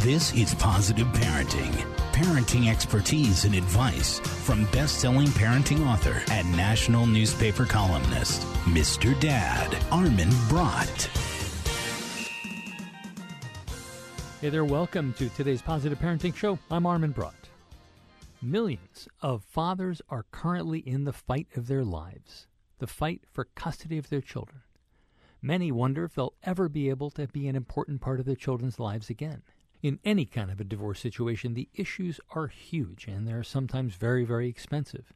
This is Positive Parenting. Parenting expertise and advice from best selling parenting author and national newspaper columnist, Mr. Dad, Armin Brott. Hey there, welcome to today's Positive Parenting Show. I'm Armin Brott. Millions of fathers are currently in the fight of their lives, the fight for custody of their children. Many wonder if they'll ever be able to be an important part of their children's lives again. In any kind of a divorce situation, the issues are huge and they're sometimes very, very expensive.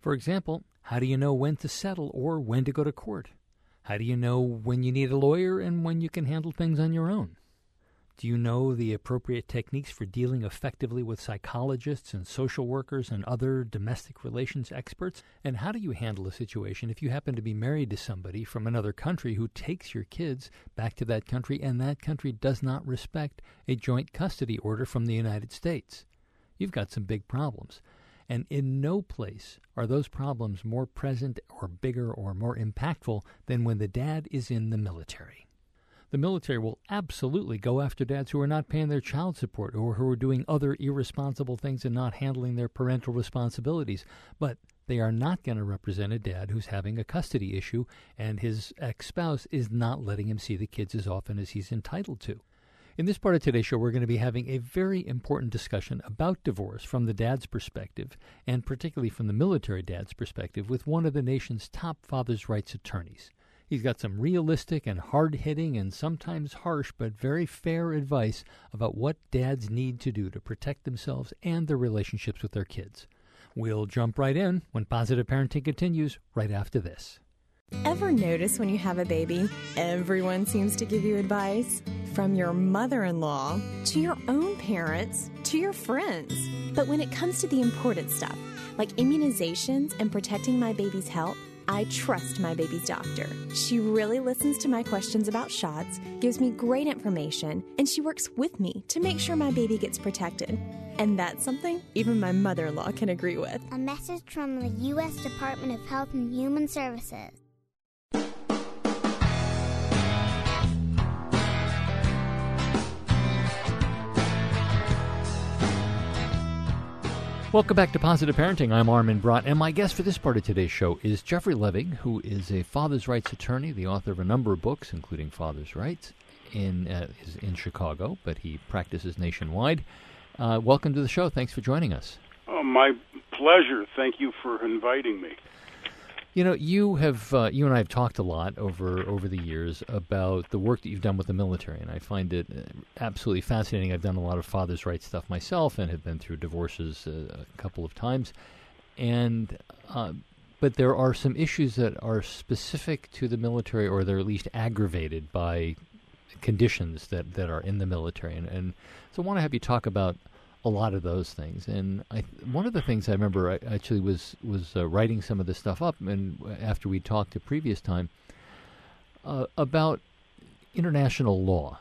For example, how do you know when to settle or when to go to court? How do you know when you need a lawyer and when you can handle things on your own? Do you know the appropriate techniques for dealing effectively with psychologists and social workers and other domestic relations experts? And how do you handle a situation if you happen to be married to somebody from another country who takes your kids back to that country and that country does not respect a joint custody order from the United States? You've got some big problems. And in no place are those problems more present or bigger or more impactful than when the dad is in the military the military will absolutely go after dads who are not paying their child support or who are doing other irresponsible things and not handling their parental responsibilities. But they are not going to represent a dad who's having a custody issue and his ex spouse is not letting him see the kids as often as he's entitled to. In this part of today's show, we're going to be having a very important discussion about divorce from the dad's perspective, and particularly from the military dad's perspective, with one of the nation's top father's rights attorneys. He's got some realistic and hard hitting and sometimes harsh but very fair advice about what dads need to do to protect themselves and their relationships with their kids. We'll jump right in when Positive Parenting continues right after this. Ever notice when you have a baby, everyone seems to give you advice? From your mother in law to your own parents to your friends. But when it comes to the important stuff, like immunizations and protecting my baby's health, I trust my baby's doctor. She really listens to my questions about shots, gives me great information, and she works with me to make sure my baby gets protected. And that's something even my mother in law can agree with. A message from the U.S. Department of Health and Human Services. Welcome back to Positive Parenting. I'm Armin Brott, and my guest for this part of today's show is Jeffrey Leving, who is a father's rights attorney, the author of a number of books, including Father's Rights, in uh, is in Chicago, but he practices nationwide. Uh, welcome to the show. Thanks for joining us. Oh, my pleasure. Thank you for inviting me. You know, you have uh, you and I have talked a lot over over the years about the work that you've done with the military, and I find it uh, absolutely fascinating. I've done a lot of fathers' rights stuff myself, and have been through divorces uh, a couple of times, and uh, but there are some issues that are specific to the military, or they're at least aggravated by conditions that that are in the military, and, and so I want to have you talk about a lot of those things. And I, one of the things I remember I actually was was uh, writing some of this stuff up, and after we talked a previous time uh, about international law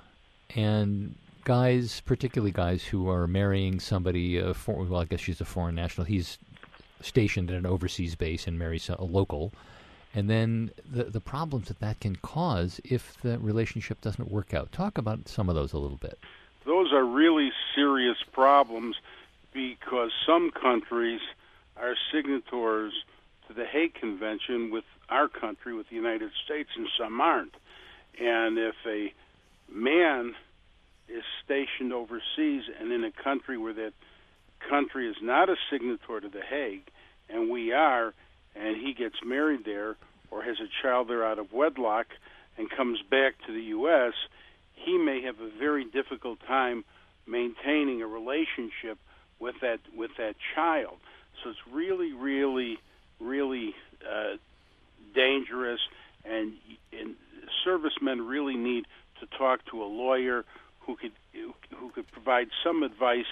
and guys, particularly guys who are marrying somebody. Uh, for, well, I guess she's a foreign national. He's stationed at an overseas base and marries a local. And then the the problems that that can cause if the relationship doesn't work out. Talk about some of those a little bit those are really serious problems because some countries are signatories to the Hague Convention with our country, with the United States, and some aren't. And if a man is stationed overseas and in a country where that country is not a signatory to the Hague, and we are, and he gets married there or has a child there out of wedlock and comes back to the U.S., he may have a very difficult time maintaining a relationship with that with that child. So it's really, really, really uh, dangerous, and and servicemen really need to talk to a lawyer who could who could provide some advice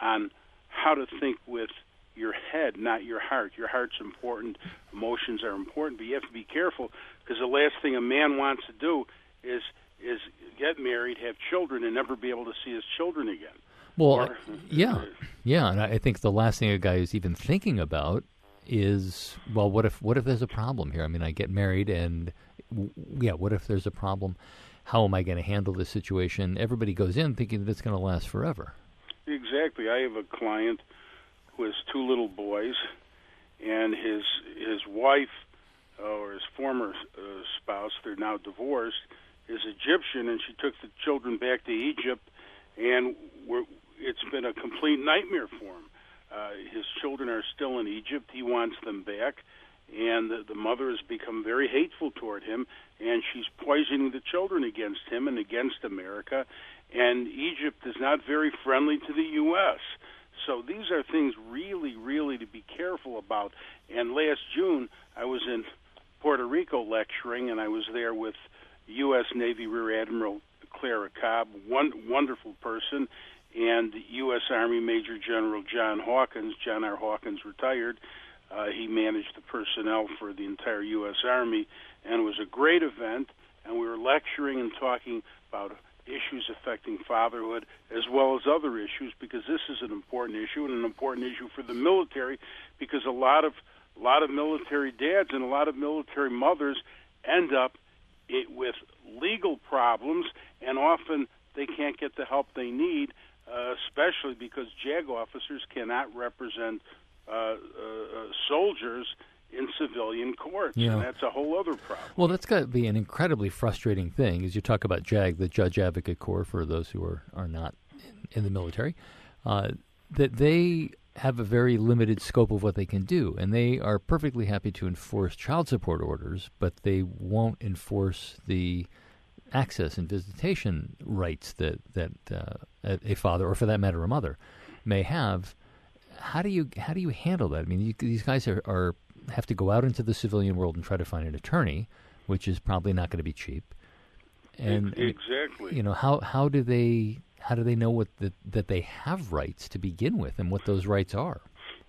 on how to think with your head, not your heart. Your heart's important, emotions are important, but you have to be careful because the last thing a man wants to do is is get married, have children, and never be able to see his children again. Well, or, yeah, yeah, and I think the last thing a guy is even thinking about is, well, what if what if there's a problem here? I mean, I get married, and yeah, what if there's a problem? how am I going to handle this situation? Everybody goes in thinking that it's going to last forever. Exactly. I have a client who has two little boys, and his his wife uh, or his former uh, spouse, they're now divorced, is Egyptian, and she took the children back to Egypt, and it's been a complete nightmare for him. Uh, his children are still in Egypt. He wants them back, and the, the mother has become very hateful toward him, and she's poisoning the children against him and against America. And Egypt is not very friendly to the U.S. So these are things really, really to be careful about. And last June, I was in Puerto Rico lecturing, and I was there with U.S. Navy Rear Admiral Clara Cobb, one wonderful person, and U.S. Army Major General John Hawkins. John R. Hawkins retired. Uh, he managed the personnel for the entire U.S. Army, and it was a great event. And we were lecturing and talking about issues affecting fatherhood as well as other issues because this is an important issue and an important issue for the military because a lot of a lot of military dads and a lot of military mothers end up it, with legal problems and often they can't get the help they need uh, especially because JAG officers cannot represent uh, uh, soldiers in civilian courts. Yeah. And that's a whole other problem. Well, that's got to be an incredibly frustrating thing as you talk about JAG, the Judge Advocate Corps, for those who are, are not in, in the military, uh, that they have a very limited scope of what they can do. And they are perfectly happy to enforce child support orders, but they won't enforce the access and visitation rights that, that uh, a father, or for that matter, a mother, may have. How do you how do you handle that? I mean, you, these guys are, are have to go out into the civilian world and try to find an attorney, which is probably not going to be cheap. And exactly, you know how how do they how do they know what the, that they have rights to begin with and what those rights are?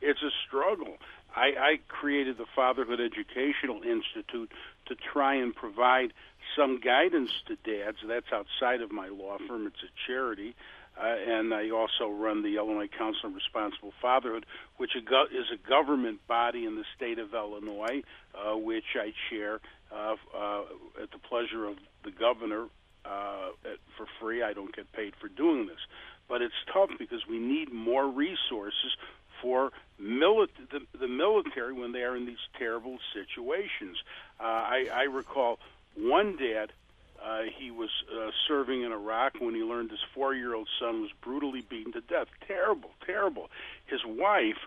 It's a struggle. I, I created the Fatherhood Educational Institute to try and provide some guidance to dads. That's outside of my law firm. It's a charity uh, and I also run the Illinois Council on Responsible Fatherhood, which is a government body in the state of Illinois, uh, which I chair uh, uh, at the pleasure of the governor uh, for free. I don't get paid for doing this, but it's tough because we need more resources for mili- the, the military when they are in these terrible situations. Uh, I, I recall one dad uh, he was uh, serving in Iraq when he learned his four year old son was brutally beaten to death. Terrible, terrible. His wife,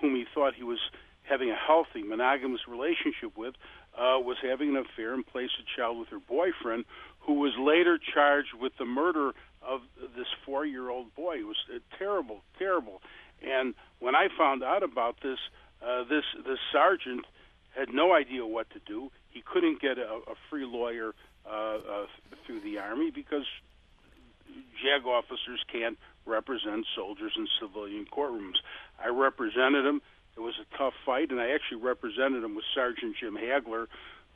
whom he thought he was having a healthy, monogamous relationship with, uh, was having an affair and placed a child with her boyfriend, who was later charged with the murder of this four year old boy. It was terrible, terrible. And when I found out about this, uh, this this sergeant had no idea what to do. He couldn't get a, a free lawyer uh, uh, through the Army because JAG officers can't represent soldiers in civilian courtrooms. I represented him. It was a tough fight, and I actually represented him with Sergeant Jim Hagler,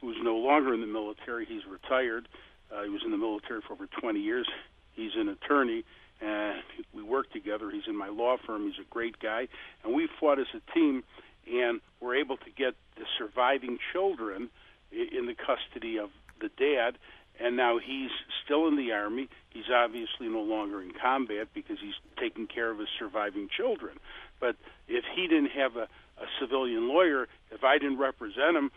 who's no longer in the military. He's retired. Uh, he was in the military for over 20 years. He's an attorney, and we work together. He's in my law firm. He's a great guy, and we fought as a team, and we're able to get the surviving children in the custody of the dad, and now he's still in the army. He's obviously no longer in combat because he's taking care of his surviving children. But if he didn't have a, a civilian lawyer, if I didn't represent him,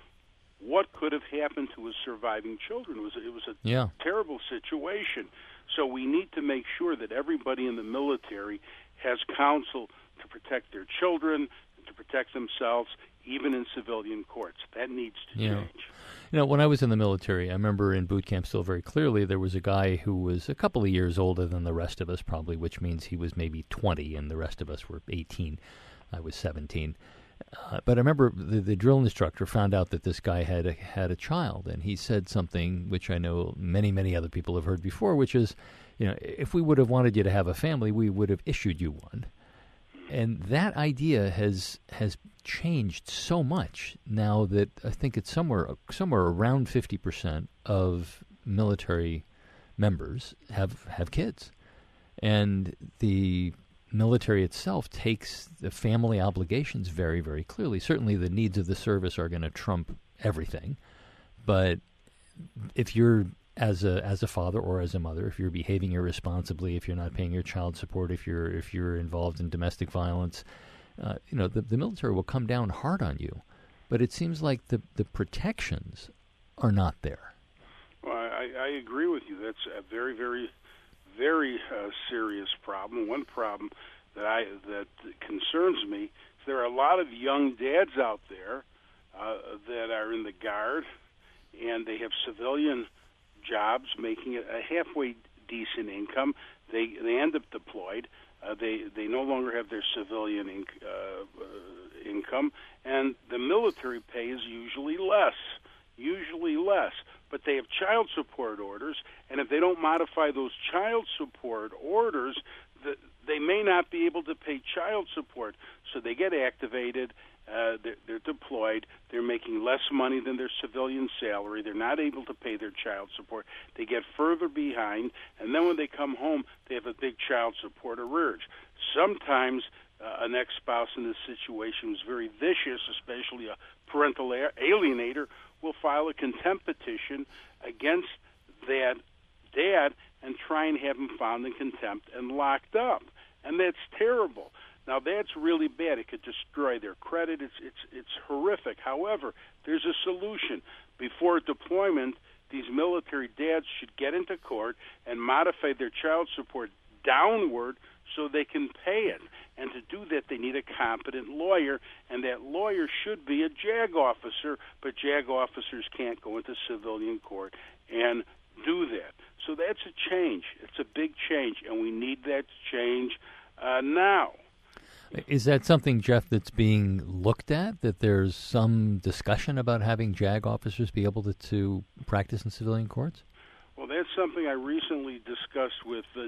what could have happened to his surviving children? It was it was a yeah. terrible situation. So we need to make sure that everybody in the military has counsel to protect their children, to protect themselves, even in civilian courts. That needs to yeah. change. You know, when I was in the military, I remember in boot camp still very clearly there was a guy who was a couple of years older than the rest of us, probably, which means he was maybe 20 and the rest of us were 18. I was 17. Uh, but I remember the, the drill instructor found out that this guy had a, had a child, and he said something which I know many, many other people have heard before, which is, you know, if we would have wanted you to have a family, we would have issued you one. And that idea has has changed so much now that I think it's somewhere somewhere around fifty percent of military members have have kids, and the military itself takes the family obligations very very clearly. Certainly, the needs of the service are going to trump everything, but if you're as a as a father or as a mother, if you're behaving irresponsibly, if you're not paying your child support, if you're if you're involved in domestic violence, uh, you know the the military will come down hard on you. But it seems like the the protections are not there. Well, I, I agree with you. That's a very, very, very uh, serious problem. One problem that I that concerns me is there are a lot of young dads out there uh, that are in the guard, and they have civilian jobs, making a halfway decent income. They they end up deployed. Uh, they they no longer have their civilian inc- uh, uh, income, and the military pay is usually less, usually less. But they have child support orders, and if they don't modify those child support orders, the, they may not be able to pay child support. So they get activated, uh, they're, they're deployed. They're making less money than their civilian salary. They're not able to pay their child support. They get further behind, and then when they come home, they have a big child support arrearage. Sometimes uh, an ex-spouse in this situation who's very vicious, especially a parental alienator, will file a contempt petition against that dad and try and have him found in contempt and locked up. And that's terrible. Now that's really bad. It could destroy their credit. It's it's it's horrific. However, there's a solution. Before deployment, these military dads should get into court and modify their child support downward so they can pay it. And to do that, they need a competent lawyer, and that lawyer should be a JAG officer, but JAG officers can't go into civilian court and do that. So that's a change. It's a big change, and we need that change uh, now. Is that something, Jeff, that's being looked at? That there's some discussion about having JAG officers be able to, to practice in civilian courts? Well, that's something I recently discussed with uh,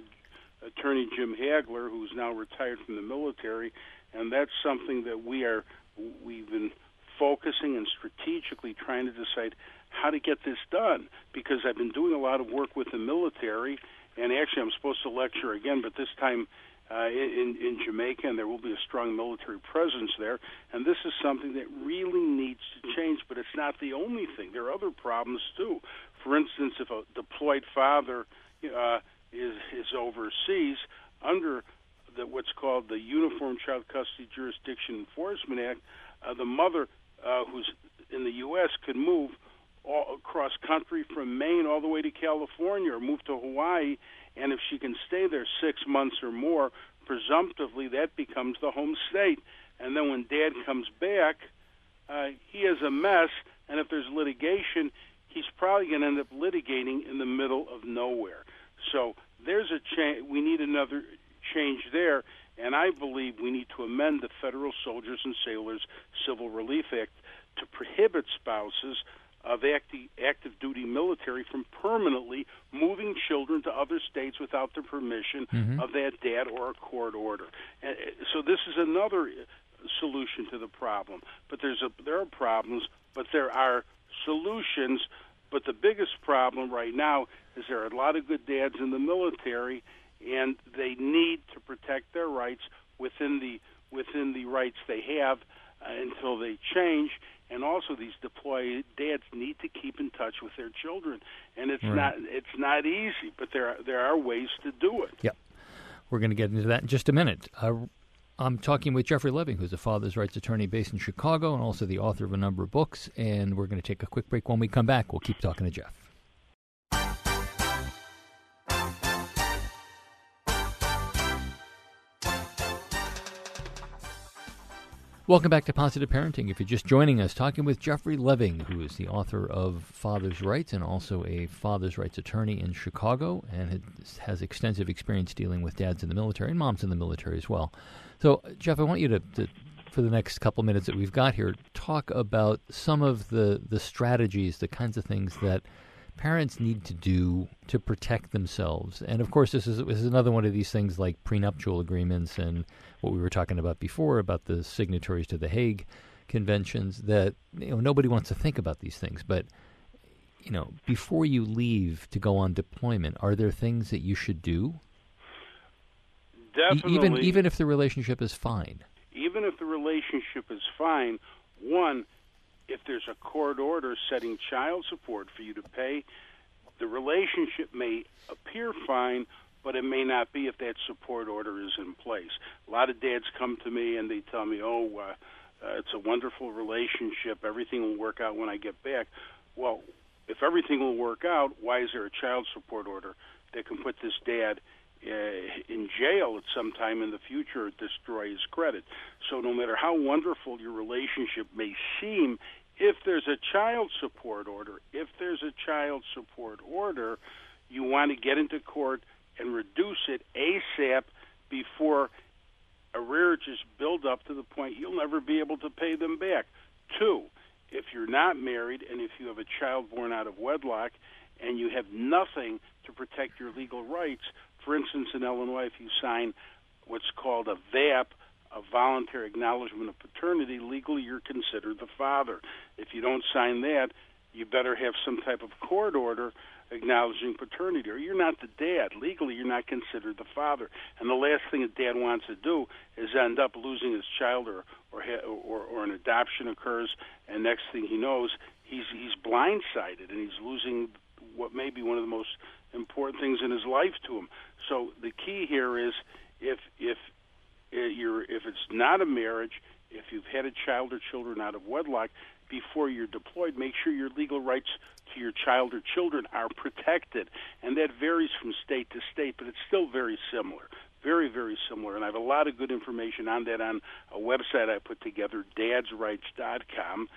Attorney Jim Hagler, who's now retired from the military, and that's something that we are we've been focusing and strategically trying to decide how to get this done because I've been doing a lot of work with the military, and actually I'm supposed to lecture again, but this time uh, in, in Jamaica, and there will be a strong military presence there. And this is something that really needs to change, but it's not the only thing. There are other problems too. For instance, if a deployed father uh, is is overseas under the, what's called the Uniform Child Custody Jurisdiction Enforcement Act, uh, the mother uh, who's in the U.S. could move all across country from Maine all the way to California or move to Hawaii and if she can stay there six months or more, presumptively that becomes the home state. And then when dad comes back, uh, he is a mess, and if there's litigation, he's probably going to end up litigating in the middle of nowhere. So there's a change. We need another change there, and I believe we need to amend the Federal Soldiers and Sailors Civil Relief Act to prohibit spouses of active, active duty military from permanently moving children to other states without the permission mm-hmm. of that dad or a court order. And so this is another uh, solution to the problem. But there's a there are problems, but there are solutions. But the biggest problem right now is there are a lot of good dads in the military, and they need to protect their rights within the within the rights they have uh, until they change. And also these deployed dads need to keep in touch with their children. And it's right. not it's not easy but there are, there are ways to do it. Yep. We're going to get into that in just a minute. Uh, I'm talking with Jeffrey Leving, who's a father's rights attorney based in Chicago and also the author of a number of books. And we're going to take a quick break. When we come back, we'll keep talking to Jeff. Welcome back to Positive Parenting. If you're just joining us, talking with Jeffrey Leving, who is the author of Father's Rights and also a father's rights attorney in Chicago and has extensive experience dealing with dads in the military and moms in the military as well. So, Jeff, I want you to, to for the next couple minutes that we've got here, talk about some of the, the strategies, the kinds of things that parents need to do to protect themselves. And of course, this is, this is another one of these things like prenuptial agreements and what we were talking about before about the signatories to the Hague conventions that you know nobody wants to think about these things, but you know, before you leave to go on deployment, are there things that you should do? Definitely. Even even if the relationship is fine. Even if the relationship is fine, one, if there's a court order setting child support for you to pay, the relationship may appear fine, but it may not be if that support order is in place. A lot of dads come to me and they tell me, "Oh, uh, uh, it's a wonderful relationship. Everything will work out when I get back." Well, if everything will work out, why is there a child support order that can put this dad Uh, in jail at some time in the future destroy his credit? So, no matter how wonderful your relationship may seem, if there's a child support order, if there's a child support order, you want to get into court and reduce it ASAP before arrearages build up to the point you'll never be able to pay them back. Two, if you're not married and if you have a child born out of wedlock and you have nothing to protect your legal rights, for instance, in Illinois, if you sign what's called a VAP, a voluntary acknowledgement of paternity, legally you're considered the father. If you don't sign that, you better have some type of court order acknowledging paternity, or you're not the dad. Legally, you're not considered the father. And the last thing a dad wants to do is end up losing his child, or or or, or an adoption occurs, and next thing he knows, he's he's blindsided and he's losing what may be one of the most important things in his life to him. So the key here is if if uh, you're if it's not a marriage, if you've had a child or children out of wedlock, before you're deployed, make sure your legal rights to your child or children are protected. And that varies from state to state, but it's still very similar. Very, very similar. And I have a lot of good information on that on a website I put together, dadsrights.com.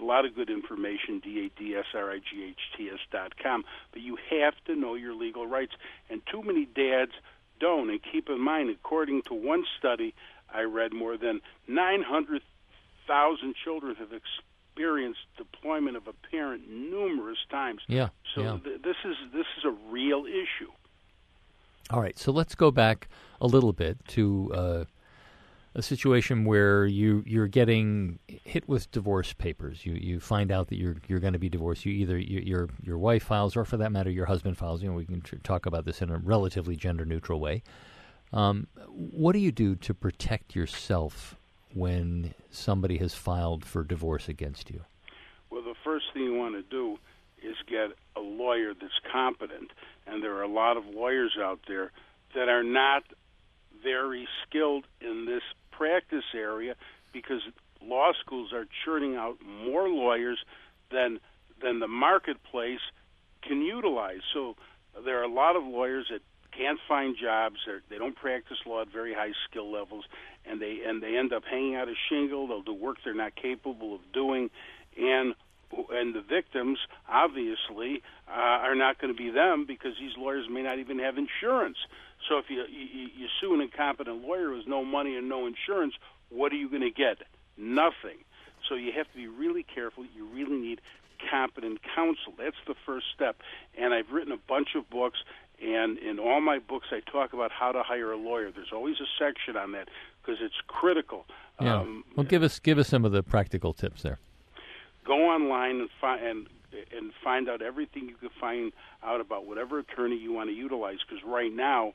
A lot of good information, D-A-D-S-R-I-G-H-T-S dot com. But you have to know your legal rights. And too many dads don't. And keep in mind, according to one study I read, more than 900,000 children have experienced experienced deployment of a parent numerous times. Yeah. So yeah. Th- this is this is a real issue. All right. So let's go back a little bit to uh, a situation where you you're getting hit with divorce papers. You you find out that you're you're going to be divorced. You either you, your your wife files, or for that matter, your husband files. You know, we can tr- talk about this in a relatively gender neutral way. Um, what do you do to protect yourself when somebody has filed for divorce against you? Well, the first thing you want to do is get a lawyer that's competent. And there are a lot of lawyers out there that are not very skilled in this practice area because law schools are churning out more lawyers than than the marketplace can utilize. So there are a lot of lawyers that can't find jobs. They're, they don't practice law at very high skill levels, and they and they end up hanging out a shingle. They'll do work they're not capable of doing, and and the victims obviously uh, are not going to be them because these lawyers may not even have insurance. So if you, you you sue an incompetent lawyer has no money and no insurance, what are you going to get? Nothing. So you have to be really careful. You really need competent counsel. That's the first step. And I've written a bunch of books, and in all my books, I talk about how to hire a lawyer. There's always a section on that because it's critical. Yeah. Um, well, give us give us some of the practical tips there. Go online and find and and find out everything you can find out about whatever attorney you want to utilize. Because right now,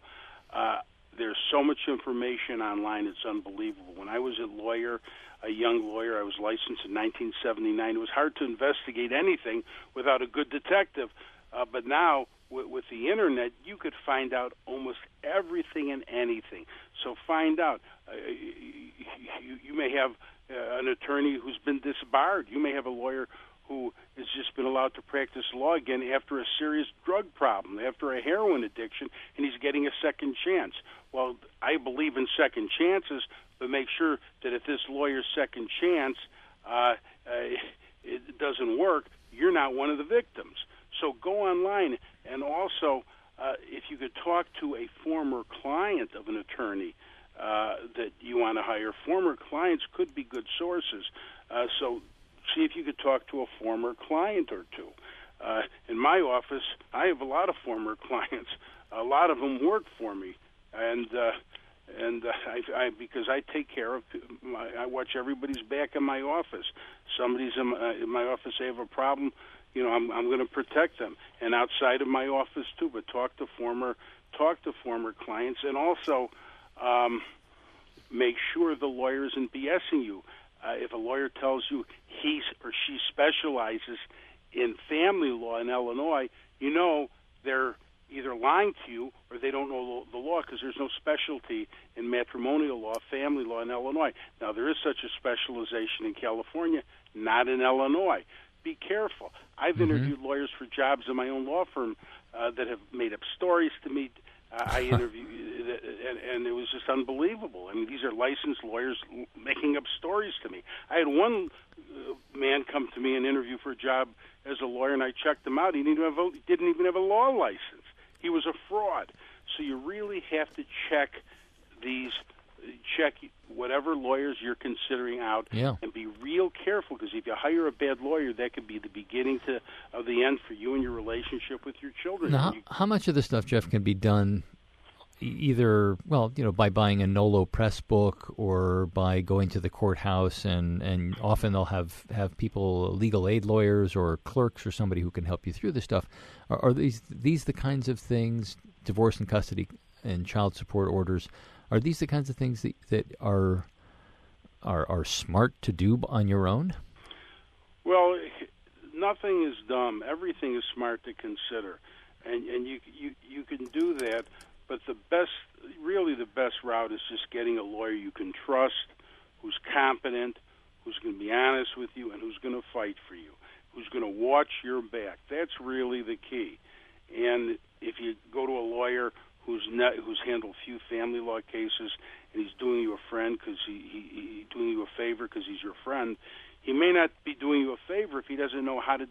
uh, there's so much information online; it's unbelievable. When I was a lawyer, a young lawyer, I was licensed in 1979. It was hard to investigate anything without a good detective. Uh, but now with, with the internet, you could find out almost everything and anything. So find out. Uh, you, you may have uh, an attorney who's been disbarred. You may have a lawyer who has just been allowed to practice law again after a serious drug problem, after a heroin addiction, and he's getting a second chance. Well, I believe in second chances, but make sure that if this lawyer's second chance uh, uh, it doesn't work, you're not one of the victims. So go online, and also uh, if you could talk to a former client of an attorney uh, that you want to hire, former clients could be good sources. Uh, so see if you could talk to a former client or two. Uh, in my office, I have a lot of former clients. A lot of them work for me, and uh, and uh, I, I because I take care of my, I watch everybody's back in my office. Somebody's in my, in my office. They have a problem you know, I'm I'm going to protect them, and outside of my office too. But talk to former talk to former clients, and also um, make sure the lawyer isn't BSing you. Uh, if a lawyer tells you he or she specializes in family law in Illinois, you know they're either lying to you or they don't know the law because there's no specialty in matrimonial law, family law in Illinois. Now, there is such a specialization in California, not in Illinois. Be careful. I've mm-hmm. interviewed lawyers for jobs in my own law firm uh, that have made up stories to me. I interviewed, and, and it was just unbelievable. I mean, these are licensed lawyers making up stories to me. I had one uh, man come to me and interview for a job as a lawyer, and I checked him out. He didn't even have a, didn't even have a law license. He was a fraud. So you really have to check these check whatever lawyers you're considering out yeah. and be real careful because if you hire a bad lawyer that could be the beginning to of the end for you and your relationship with your children now, how, you, how much of this stuff jeff can be done either well you know by buying a nolo press book or by going to the courthouse and and often they'll have have people legal aid lawyers or clerks or somebody who can help you through this stuff are, are these these the kinds of things, divorce and custody and child support orders? Are these the kinds of things that, that are are are smart to do on your own? Well, nothing is dumb. Everything is smart to consider, and and you you you can do that. But the best, really, the best route is just getting a lawyer you can trust, who's competent, who's going to be honest with you, and who's going to fight for you who's going to watch your back. That's really the key. And if you go to a lawyer who's not, who's handled few family law cases and he's doing you a friend because he, he he's doing you a favor because he's your friend, he may not be doing you a favor if he doesn't know how to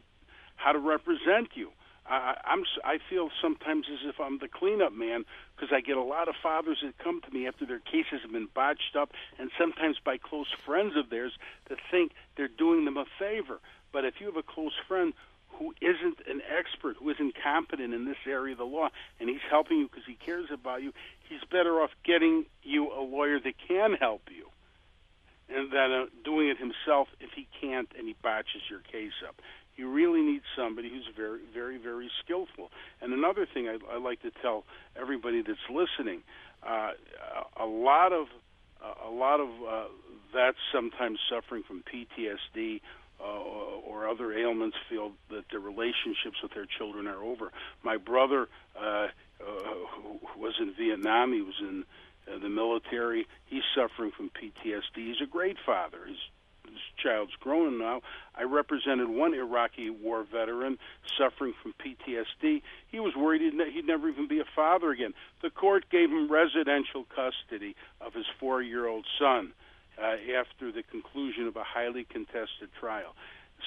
how to represent you. I, I'm I feel sometimes as if I'm the cleanup man because I get a lot of fathers that come to me after their cases have been botched up, and sometimes by close friends of theirs that think they're doing them a favor. But if you have a close friend who isn't an expert, who isn't competent in this area of the law, and he's helping you because he cares about you, he's better off getting you a lawyer that can help you and than uh, doing it himself if he can't and he botches your case up. You really need somebody who's very, very, very skillful. And another thing I, I like to tell everybody that's listening: uh, a lot of a lot of uh, vets sometimes suffering from PTSD uh, or other ailments feel that their relationships with their children are over. My brother uh, uh, was in Vietnam. He was in uh, the military. He's suffering from PTSD. He's a great father. His, his child's grown now. I represented one Iraqi war veteran suffering from PTSD. He was worried he'd, ne- he'd never even be a father again. The court gave him residential custody of his four-year-old son uh, after the conclusion of a highly contested trial.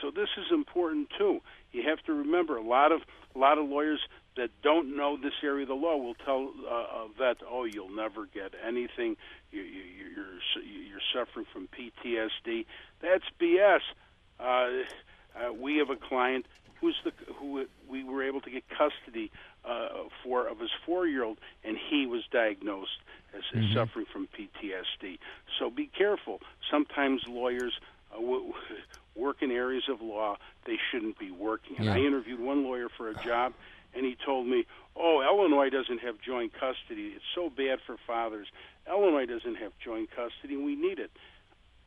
So this is important too. You have to remember a lot of a lot of lawyers that don't know this area of the law will tell uh, a vet, "Oh, you'll never get anything. You, you, you're you're suffering from PTSD." That's BS. Uh, uh, we have a client who's the who we were able to get custody uh, for of his four-year-old, and he was diagnosed as, mm-hmm. suffering from PTSD. So be careful. Sometimes lawyers uh, w- work in areas of law they shouldn't be working. And yeah. I interviewed one lawyer for a job, and he told me, "Oh, Illinois doesn't have joint custody. It's so bad for fathers. Illinois doesn't have joint custody, and we need it."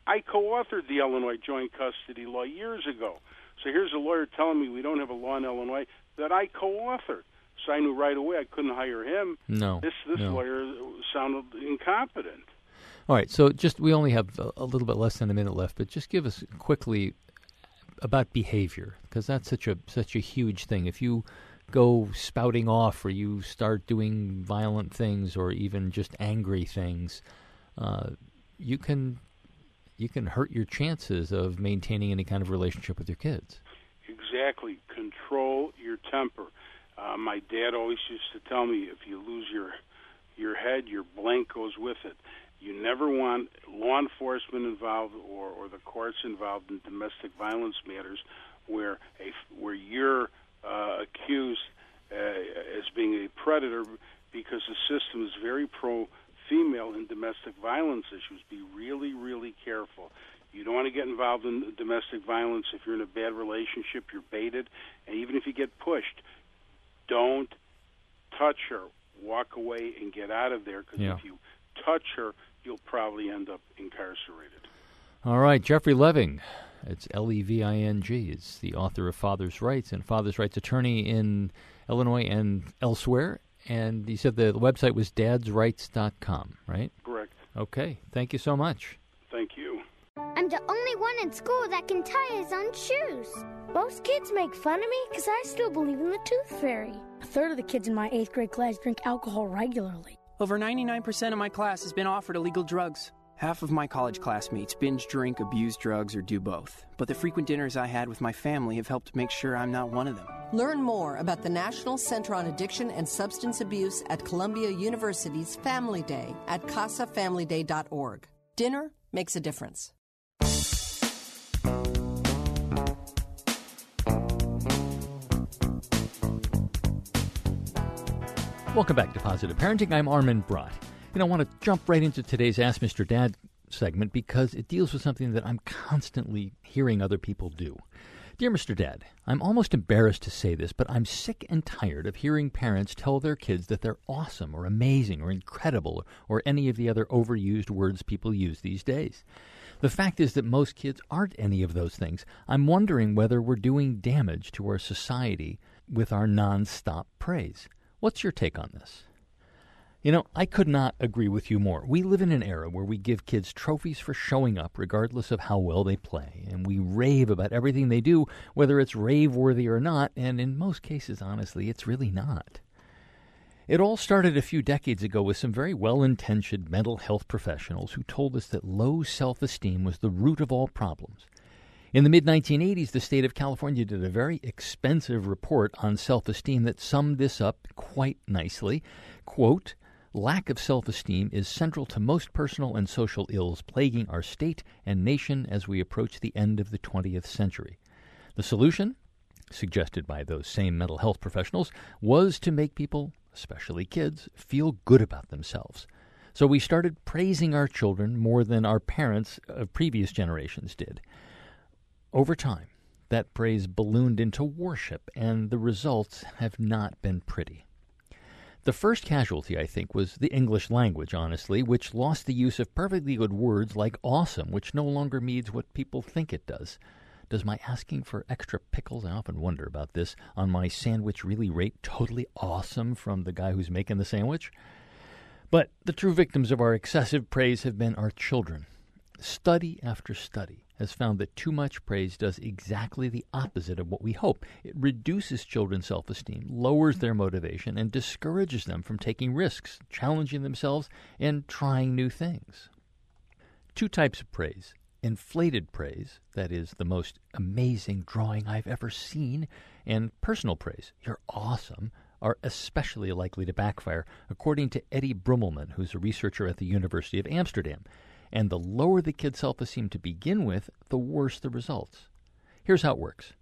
I co-authored the Illinois joint custody law years ago. So here's a lawyer telling me we don't have a law in Illinois that I co-authored. So I knew right away I couldn't hire him. No, this this no. lawyer sounded incompetent. All right, so just we only have a, little bit less than a minute left, but just give us quickly about behavior because that's such a such a huge thing. If you go spouting off or you start doing violent things or even just angry things, uh, you can you can hurt your chances of maintaining any kind of relationship with your kids. Exactly. Control your temper. Uh, my dad always used to tell me if you lose your your head, your blank goes with it. You never want law enforcement involved or, or the courts involved in domestic violence matters where a where you're uh, accused uh, as being a predator because the system is very pro female in domestic violence issues. Be really, really careful. You don't want to get involved in domestic violence if you're in a bad relationship, you're baited, and even if you get pushed, don't touch her. Walk away and get out of there because yeah. if you touch her, you'll probably end up incarcerated. All right, Jeffrey Leving. It's L E V I N G. Is the author of Father's Rights and Father's Rights attorney in Illinois and elsewhere. And he said the website was dadsrights.com, right? Correct. Okay. Thank you so much. Thank you. I'm the only one in school that can tie his own shoes. Most kids make fun of me because I still believe in the tooth fairy. A third of the kids in my eighth grade class drink alcohol regularly. Over 99% of my class has been offered illegal drugs. Half of my college classmates binge drink, abuse drugs, or do both. But the frequent dinners I had with my family have helped make sure I'm not one of them. Learn more about the National Center on Addiction and Substance Abuse at Columbia University's Family Day at casafamilyday.org. Dinner makes a difference. Welcome back to Positive Parenting. I'm Armin Brott. And I want to jump right into today's Ask Mr. Dad segment because it deals with something that I'm constantly hearing other people do. Dear Mr. Dad, I'm almost embarrassed to say this, but I'm sick and tired of hearing parents tell their kids that they're awesome or amazing or incredible or any of the other overused words people use these days. The fact is that most kids aren't any of those things. I'm wondering whether we're doing damage to our society with our nonstop praise. What's your take on this? You know, I could not agree with you more. We live in an era where we give kids trophies for showing up, regardless of how well they play, and we rave about everything they do, whether it's rave worthy or not, and in most cases, honestly, it's really not. It all started a few decades ago with some very well intentioned mental health professionals who told us that low self esteem was the root of all problems. In the mid 1980s, the state of California did a very expensive report on self esteem that summed this up quite nicely. Quote, Lack of self esteem is central to most personal and social ills plaguing our state and nation as we approach the end of the 20th century. The solution, suggested by those same mental health professionals, was to make people, especially kids, feel good about themselves. So we started praising our children more than our parents of previous generations did. Over time, that praise ballooned into worship, and the results have not been pretty. The first casualty, I think, was the English language, honestly, which lost the use of perfectly good words like awesome, which no longer means what people think it does. Does my asking for extra pickles, I often wonder about this, on my sandwich really rate totally awesome from the guy who's making the sandwich? But the true victims of our excessive praise have been our children. Study after study has found that too much praise does exactly the opposite of what we hope. It reduces children's self esteem, lowers their motivation, and discourages them from taking risks, challenging themselves, and trying new things. Two types of praise inflated praise, that is, the most amazing drawing I've ever seen, and personal praise, you're awesome, are especially likely to backfire, according to Eddie Brummelman, who's a researcher at the University of Amsterdam. And the lower the kid's self esteem to begin with, the worse the results. Here's how it works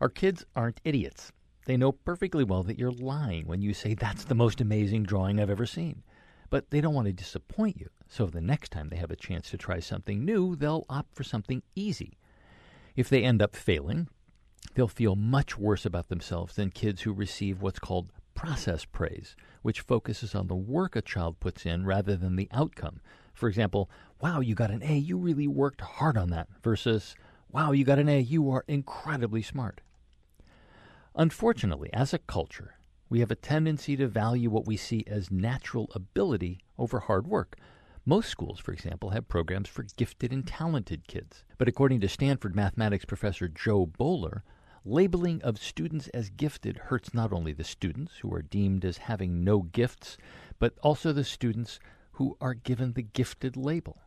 our kids aren't idiots. They know perfectly well that you're lying when you say that's the most amazing drawing I've ever seen. But they don't want to disappoint you, so the next time they have a chance to try something new, they'll opt for something easy. If they end up failing, they'll feel much worse about themselves than kids who receive what's called process praise, which focuses on the work a child puts in rather than the outcome. For example, wow, you got an A, you really worked hard on that, versus, wow, you got an A, you are incredibly smart. Unfortunately, as a culture, we have a tendency to value what we see as natural ability over hard work. Most schools, for example, have programs for gifted and talented kids. But according to Stanford mathematics professor Jo Boaler, labeling of students as gifted hurts not only the students who are deemed as having no gifts, but also the students who are given the gifted label.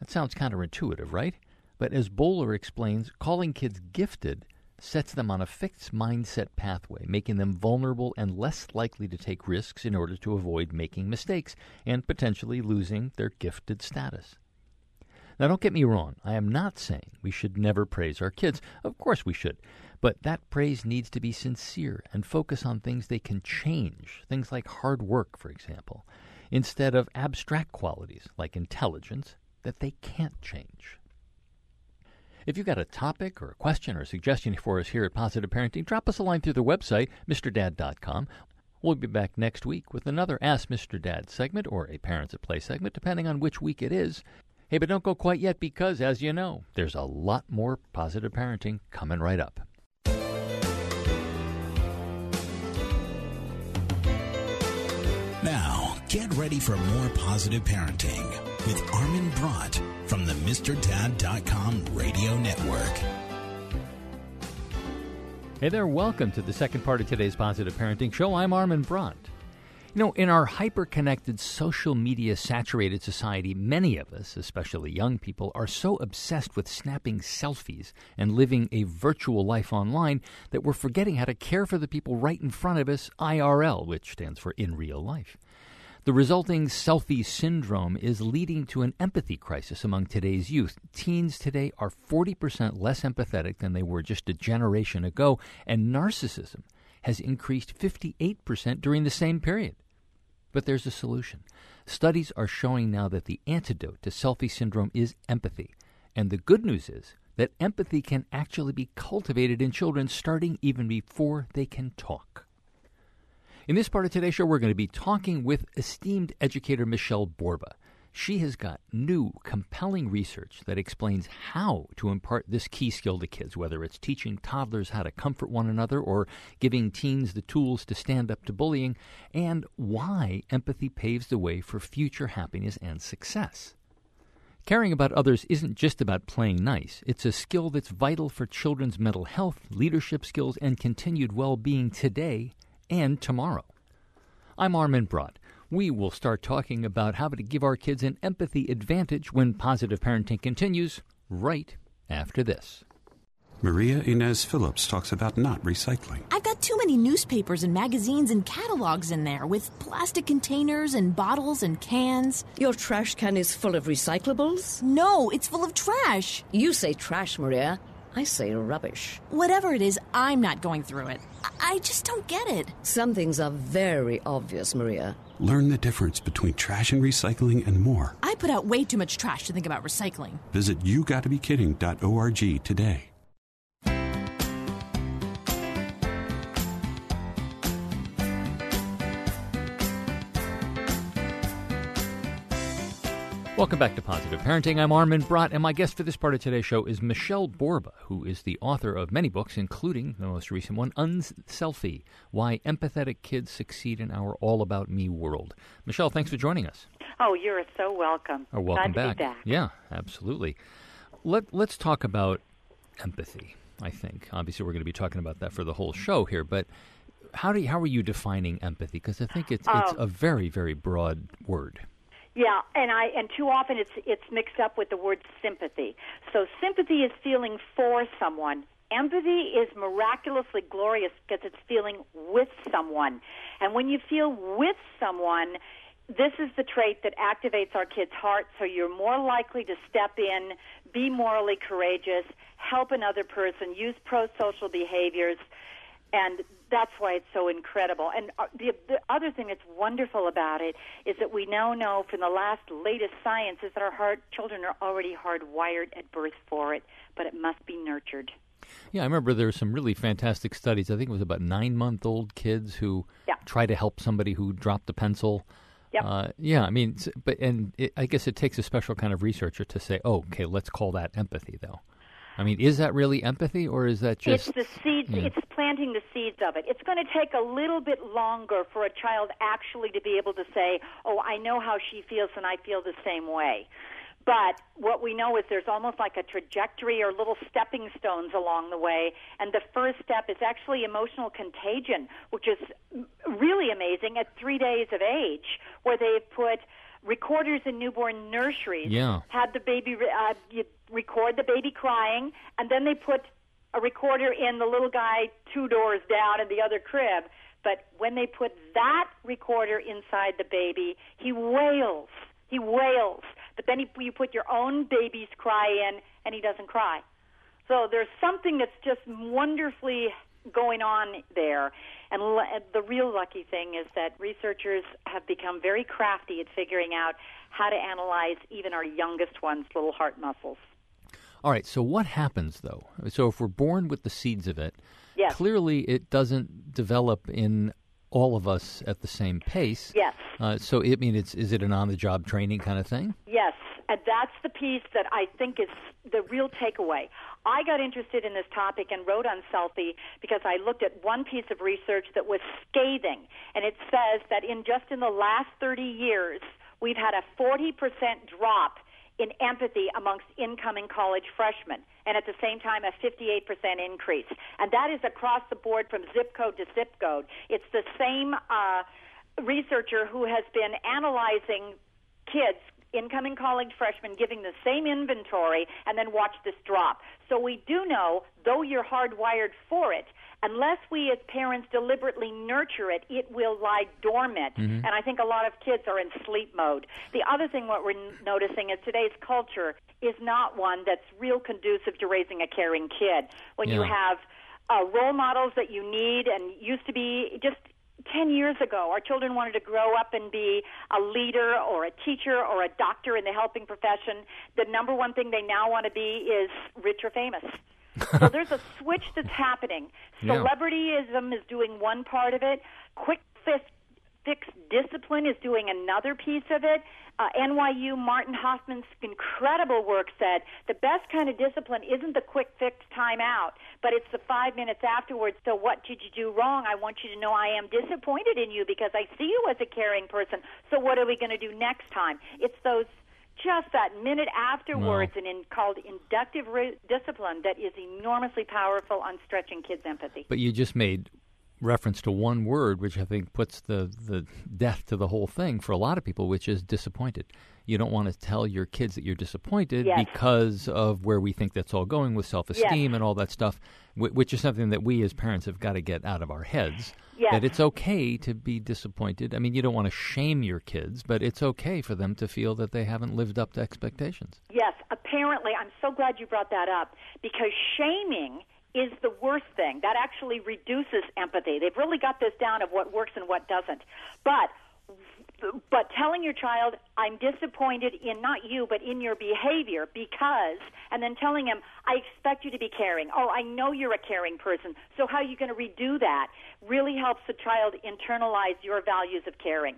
That sounds counterintuitive, right? But as Boaler explains, calling kids gifted sets them on a fixed mindset pathway, making them vulnerable and less likely to take risks in order to avoid making mistakes and potentially losing their gifted status. Now, don't get me wrong, I am not saying we should never praise our kids. Of course we should. But that praise needs to be sincere and focus on things they can change, things like hard work, for example, instead of abstract qualities like intelligence that they can't change. If you've got a topic or a question or a suggestion for us here at Positive Parenting, drop us a line through the website, MrDad.com. We'll be back next week with another Ask Mr. Dad segment or a Parents at Play segment, depending on which week it is. Hey, but don't go quite yet because, as you know, there's a lot more positive parenting coming right up. Get ready for more positive parenting with Armin Brott from the MrDad.com radio network. Hey there, welcome to the second part of today's Positive Parenting Show. I'm Armin Brott. You know, in our hyper connected, social media saturated society, many of us, especially young people, are so obsessed with snapping selfies and living a virtual life online that we're forgetting how to care for the people right in front of us, IRL, which stands for in real life. The resulting selfie syndrome is leading to an empathy crisis among today's youth. Teens today are 40% less empathetic than they were just a generation ago, and narcissism has increased 58% during the same period. But there's a solution. Studies are showing now that the antidote to selfie syndrome is empathy. And the good news is that empathy can actually be cultivated in children starting even before they can talk. In this part of today's show, we're going to be talking with esteemed educator Michelle Borba. She has got new, compelling research that explains how to impart this key skill to kids, whether it's teaching toddlers how to comfort one another or giving teens the tools to stand up to bullying, and why empathy paves the way for future happiness and success. Caring about others isn't just about playing nice. It's a skill that's vital for children's mental health, leadership skills, and continued well being today and tomorrow. I'm Armin Brott we will start talking about how to give our kids an empathy advantage when positive parenting continues right after this. Maria Inez Phillips talks about not recycling. I've got too many newspapers and magazines and catalogs in there with plastic containers and bottles and cans. Your trash can is full of recyclables? No, it's full of trash. You say trash, Maria. I say rubbish. Whatever it is, I'm not going through it. I just don't get it. Some things are very obvious, Maria. Learn the difference between trash and recycling and more. I put out way too much trash to think about recycling. Visit yougottabekidding.org today. Welcome back to Positive Parenting. I'm Armin Brott, and my guest for this part of today's show is Michelle Borba, who is the author of many books, including the most recent one, Unselfie Why Empathetic Kids Succeed in Our All About Me World. Michelle, thanks for joining us. Oh, you're so welcome. Oh, welcome back. back. Yeah, absolutely. Let, let's talk about empathy, I think. Obviously, we're going to be talking about that for the whole show here, but how, do you, how are you defining empathy? Because I think it's, it's Um, a very, very broad word. Yeah, and I and too often it's it's mixed up with the word sympathy. So sympathy is feeling for someone. Empathy is miraculously glorious because it's feeling with someone. And when you feel with someone, this is the trait that activates our kids' heart, so you're more likely to step in, be morally courageous, help another person, use pro social behaviors, and that's why it's so incredible. And uh, the, the other thing that's wonderful about it is that we now know from the last latest science is that our heart children are already hardwired at birth for it, but it must be nurtured. Yeah, I remember there were some really fantastic studies. I think it was about nine month old kids who Yeah. try to help somebody who dropped a pencil. Yep. Uh, yeah, I mean, but and it, I guess it takes a special kind of researcher to say, oh, okay, let's call that empathy, though. I mean, is that really empathy, or is that just? it's the seeds. yeah. It's planting the seeds of it. It's going to take a little bit longer for a child actually to be able to say, "Oh, I know how she feels, and I feel the same way." But what we know is there's almost like a trajectory or little stepping stones along the way. And the first step is actually emotional contagion, which is really amazing at three days of age, where they've put recorders in newborn nurseries, Yeah. had the baby, re- uh, you record the baby crying, and then they put a recorder in the little guy two doors down in the other crib. But when they put that recorder inside the baby, he wails. He wails. But then he, you put your own baby's cry in, and he doesn't cry. So there's something that's just wonderfully going on there. And the real lucky thing is that researchers have become very crafty at figuring out how to analyze even our youngest ones' little heart muscles. All right. So what happens though? So if we're born with the seeds of it, Yes. clearly it doesn't develop in all of us at the same pace. Yes. Uh, so I mean, it's is it an on-the-job training kind of thing? Yes, And that's the piece that I think is the real takeaway. I got interested in this topic and wrote on Selfie because I looked at one piece of research that was scathing. And it says that in just in the last 30 years, we've had a 40% drop in empathy amongst incoming college freshmen, and at the same time, a 58% increase. And that is across the board from zip code to zip code. It's the same uh, researcher who has been analyzing kids incoming college freshmen giving the same inventory and then watch this drop. So we do know, though you're hardwired for it, unless we as parents deliberately nurture it, it will lie dormant. Mm-hmm. And I think a lot of kids are in sleep mode. The other thing what we're noticing is today's culture is not one that's real conducive to raising a caring kid. When you have uh, role models that you need and used to be just 10 years ago, our children wanted to grow up and be a leader or a teacher or a doctor in the helping profession. The number one thing they now want to be is rich or famous. so there's a switch that's happening. Yeah. Celebrityism is doing one part of it. Quick fix, fix discipline is doing another piece of it. Uh, NYU Martin Hoffman's incredible work said the best kind of discipline isn't the quick fix time out, but it's the five minutes afterwards. So what did you do wrong? I want you to know I am disappointed in you because I see you as a caring person. So what are we going to do next time? It's those just that minute afterwards and in called inductive re- discipline that is enormously powerful on stretching kids' empathy. But you just made reference to one word, which I think puts the, the death to the whole thing for a lot of people, which is disappointed. You don't want to tell your kids that you're disappointed Yes. because of where we think that's all going with self esteem Yes. and all that stuff, which is something that we as parents have got to get out of our heads. Yes. That it's okay to be disappointed. I mean, you don't want to shame your kids, but it's okay for them to feel that they haven't lived up to expectations. Yes, apparently, I'm so glad you brought that up because shaming is the worst thing. That actually reduces empathy. They've really got this down of what works and what doesn't. But but telling your child, I'm disappointed in not you, but in your behavior because, and then telling him, I expect you to be caring. Oh, I know you're a caring person. So how are you going to redo that? Really helps the child internalize your values of caring.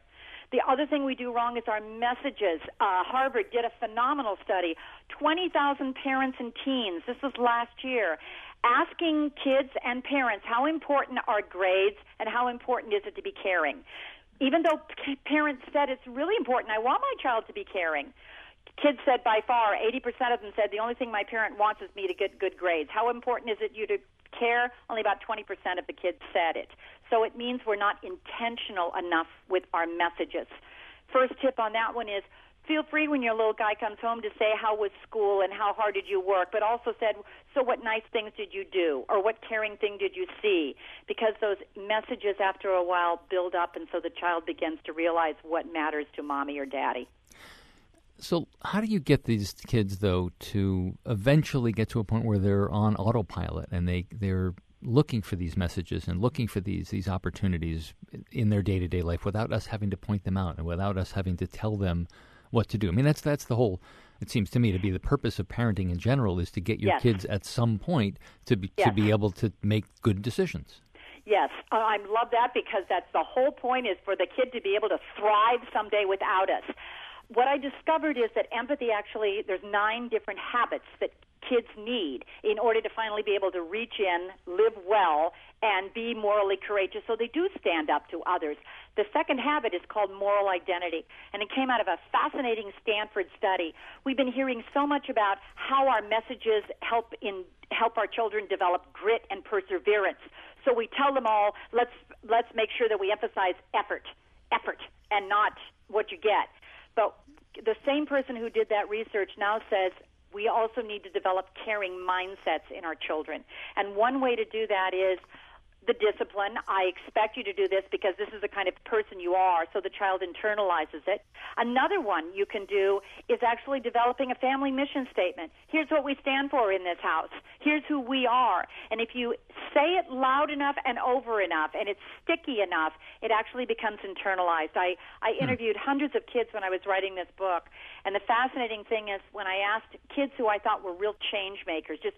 The other thing we do wrong is our messages. Uh, Harvard did a phenomenal study. 20,000 parents and teens, this was last year, asking kids and parents how important are grades and how important is it to be caring. Even though parents said it's really important, I want my child to be caring. Kids said by far, 80% of them said the only thing my parent wants is me to get good grades. How important is it you to care? Only about 20% of the kids said it. So it means we're not intentional enough with our messages. First tip on that one is feel free when your little guy comes home to say how was school and how hard did you work, but also said, so what nice things did you do or what caring thing did you see? Because those messages after a while build up and so the child begins to realize what matters to mommy or daddy. So, how do you get these kids though to eventually get to a point where they're on autopilot and they they're looking for these messages and looking for these these opportunities in their day to day life without us having to point them out and without us having to tell them what to do? I mean, that's that's the whole. It seems to me to be the purpose of parenting in general is to get your Yes. kids at some point to be to be able to make good decisions. Yes, uh, I love that because that's the whole point is for the kid to be able to thrive someday without us. What I discovered is that empathy actually, there's nine different habits that kids need in order to finally be able to reach in, live well, and be morally courageous so they do stand up to others. The second habit is called moral identity, and it came out of a fascinating Stanford study. We've been hearing so much about how our messages help in help our children develop grit and perseverance. So we tell them all, let's let's make sure that we emphasize effort, effort, and not what you get. But the same person who did that research now says we also need to develop caring mindsets in our children. And one way to do that is the discipline. I expect you to do this because this is the kind of person you are, so the child internalizes it. Another one you can do is actually developing a family mission statement. Here's what we stand for in this house. Here's who we are. And if you say it loud enough and over enough and it's sticky enough, it actually becomes internalized. I, I hmm. interviewed hundreds of kids when I was writing this book, and the fascinating thing is when I asked kids who I thought were real change makers, just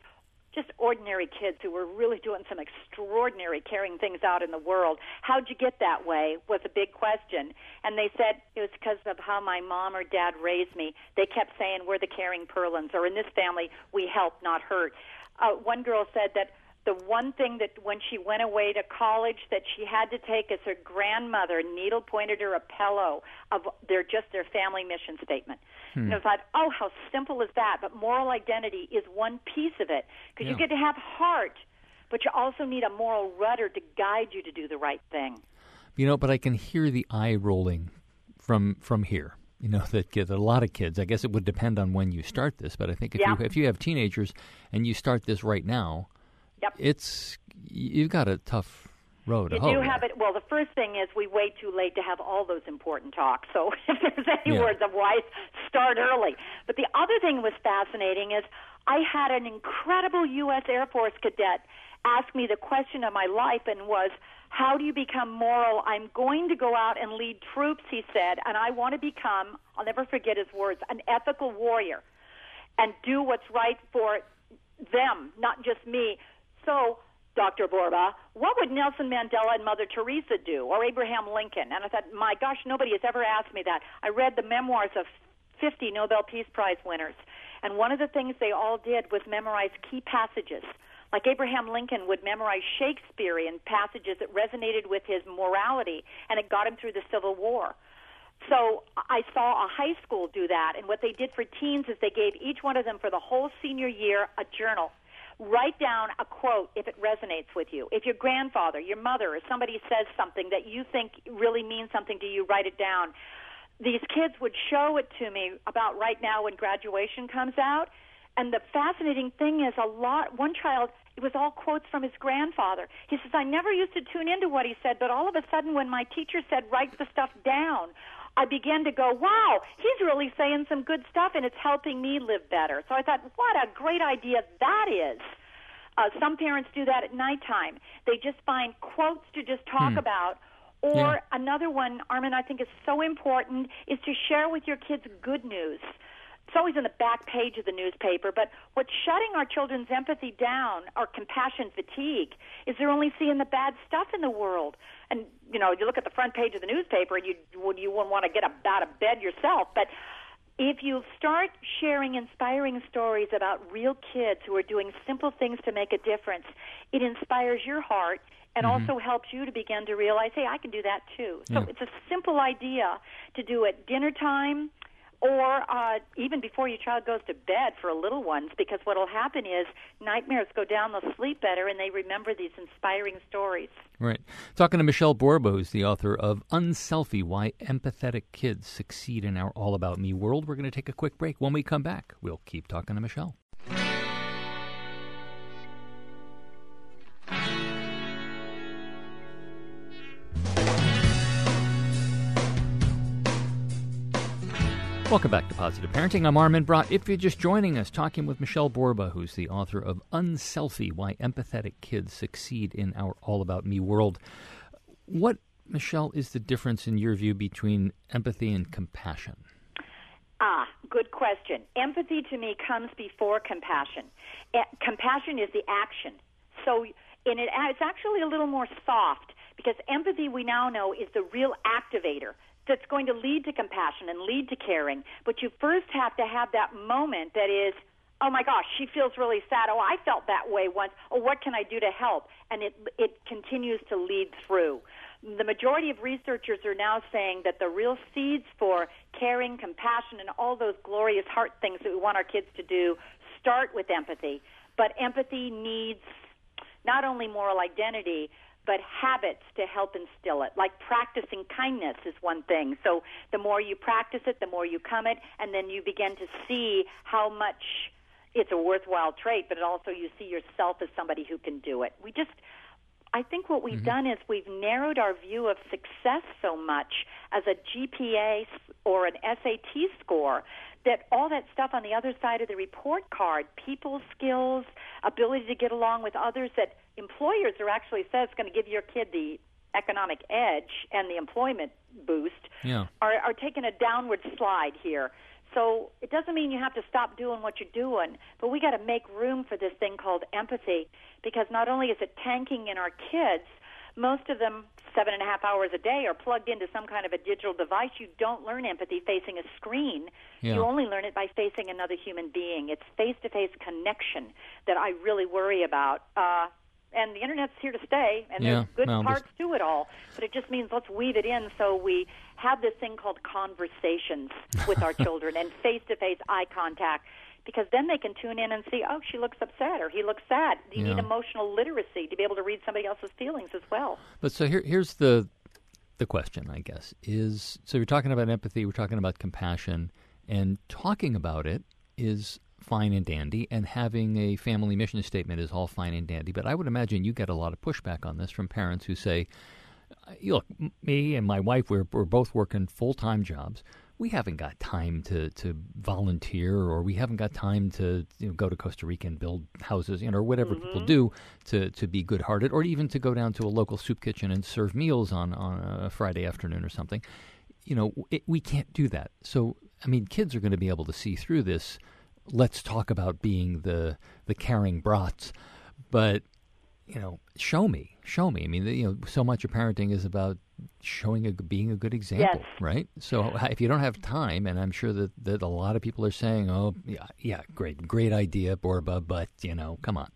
just ordinary kids who were really doing some extraordinary carrying things out in the world. How'd you get that way? Was a big question. And they said it was because of how my mom or dad raised me. They kept saying we're the caring Perlins, or in this family we help, not hurt. Uh, one girl said that the one thing that when she went away to college that she had to take is her grandmother needle pointed her a pillow of their just their family mission statement. Hmm. And I thought, oh, how simple is that? But moral identity is one piece of it because yeah. you get to have heart, but you also need a moral rudder to guide you to do the right thing. You know, but I can hear the eye rolling from from here you know that get a lot of kids. I guess it would depend on when you start this, but I think if yeah. you if you have teenagers and you start this right now, Yep. It's you've got a tough road you do have it. Well, the first thing is we wait too late to have all those important talks. So if there's any yeah. words of advice, start early. But the other thing was fascinating is I had an incredible U.S. Air Force cadet ask me the question of my life and was, how do you become moral? I'm going to go out and lead troops, he said, and I want to become, I'll never forget his words, an ethical warrior and do what's right for them, not just me. So, Dr. Borba, what would Nelson Mandela and Mother Teresa do, or Abraham Lincoln? And I thought, my gosh, nobody has ever asked me that. I read the memoirs of 50 Nobel Peace Prize winners, and one of the things they all did was memorize key passages. Like Abraham Lincoln would memorize Shakespearean passages that resonated with his morality, and it got him through the Civil War. So I saw a high school do that, and what they did for teens is they gave each one of them for the whole senior year a journal write down a quote if it resonates with you. If your grandfather, your mother, or somebody says something that you think really means something to you, write it down. These kids would show it to me about right now when graduation comes out. And the fascinating thing is a lot, one child, it was all quotes from his grandfather. He says, I never used to tune into what he said, but all of a sudden when my teacher said, write the stuff down, I began to go, wow, he's really saying some good stuff and it's helping me live better. So I thought, what a great idea that is. Uh, some parents do that at nighttime. They just find quotes to just talk hmm. about. Or yeah. another one, Armin, I think is so important, is to share with your kids good news it's always in the back page of the newspaper, but what's shutting our children's empathy down, our compassion fatigue, is they're only seeing the bad stuff in the world. And you know, you look at the front page of the newspaper, and you would you wouldn't want to get out of bed yourself, but if you start sharing inspiring stories about real kids who are doing simple things to make a difference, it inspires your heart and mm-hmm. also helps you to begin to realize, hey, I can do that too. So yeah. it's a simple idea to do at dinner time or uh, even before your child goes to bed for little ones, because what will happen is nightmares go down, they'll sleep better, and they remember these inspiring stories. Right. Talking to Michelle Borba, who's the author of Unselfie Why Empathetic Kids Succeed in Our All About Me World. We're going to take a quick break. When we come back, we'll keep talking to Michelle. Welcome back to Positive Parenting. I'm Armin Brott. If you're just joining us, talking with Michelle Borba, who's the author of Unselfie Why Empathetic Kids Succeed in Our All About Me World. What, Michelle, is the difference in your view between empathy and compassion? Ah, good question. Empathy to me comes before compassion. compassion is the action. So, in it, it's actually a little more soft because empathy, we now know, is the real activator that's going to lead to compassion and lead to caring. But you first have to have that moment that is, oh my gosh, she feels really sad. Oh, I felt that way once. Oh, what can I do to help? And it it continues to lead through. The majority of researchers are now saying that the real seeds for caring, compassion, and all those glorious heart things that we want our kids to do start with empathy. But empathy needs not only moral identity, but habits to help instill it. Like practicing kindness is one thing. So the more you practice it, the more you come it, and then you begin to see how much it's a worthwhile trait, but also you see yourself as somebody who can do it. We just I think what we've mm-hmm. done is we've narrowed our view of success so much as a GPA or an SAT score that all that stuff on the other side of the report card, people skills, ability to get along with others that employers are actually says going to give your kid the economic edge and the employment boost yeah. are, are taking a downward slide here. So so it doesn't mean you have to stop doing what you're doing, but we got to make room for this thing called empathy because not only is it tanking in our kids, most of them seven and a half hours a day are plugged into some kind of a digital device. You don't learn empathy facing a screen. Yeah. You only learn it by facing another human being. It's face to face connection that I really worry about. Uh, and the internet's here to stay, and Yeah, there's good well, parts to it all. But it just means let's weave it in so we have this thing called conversations with our children and face to face eye contact. Because then they can tune in and see, oh, she looks upset or he looks sad. You need emotional literacy to be able to read somebody else's feelings as well. But so here, here's the the question, I guess, is so you're talking about empathy, we're talking about compassion, and talking about it is fine and dandy, and having a family mission statement is all fine and dandy. But I would imagine you get a lot of pushback on this from parents who say, "Look, me and my wife, we're we're both working full time jobs." We haven't got time to, to volunteer, or we haven't got time to you know, go to Costa Rica and build houses, you know, or whatever people mm-hmm. do to, to be good hearted, or even to go down to a local soup kitchen and serve meals on, on a Friday afternoon or something. You know, it, we can't do that. So, I mean, kids are going to be able to see through this. Let's talk about being the the caring brats, but you know, show me, show me. I mean, you know, so much of parenting is about showing a being a good example, Yes. right? So uh, if you don't have time, and I'm sure that, that a lot of people are saying, "Oh, yeah, yeah, great, great idea, Borba," but you know, come on.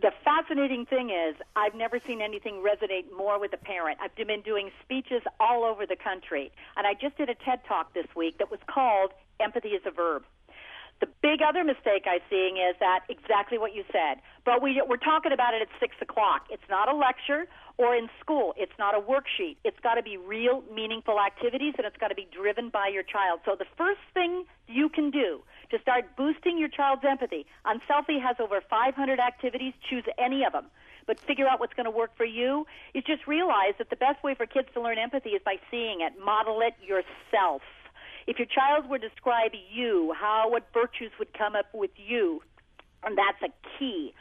The fascinating thing is, I've never seen anything resonate more with a parent. I've been doing speeches all over the country, and I just did a TED talk this week that was called Empathy is a Verb. The big other mistake I'm seeing is that exactly what you said. But we, we're talking about it at 6 o'clock. It's not a lecture or in school. It's not a worksheet. It's got to be real, meaningful activities, and it's got to be driven by your child. So the first thing you can do to start boosting your child's empathy, Unselfie has over 500 activities. Choose any of them. But figure out what's going to work for you. Is just realize that the best way for kids to learn empathy is by seeing it. Model it yourself. If your child were to describe you, how what virtues would come up with you, and that's a key.